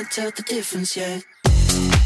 can't tell the difference yet.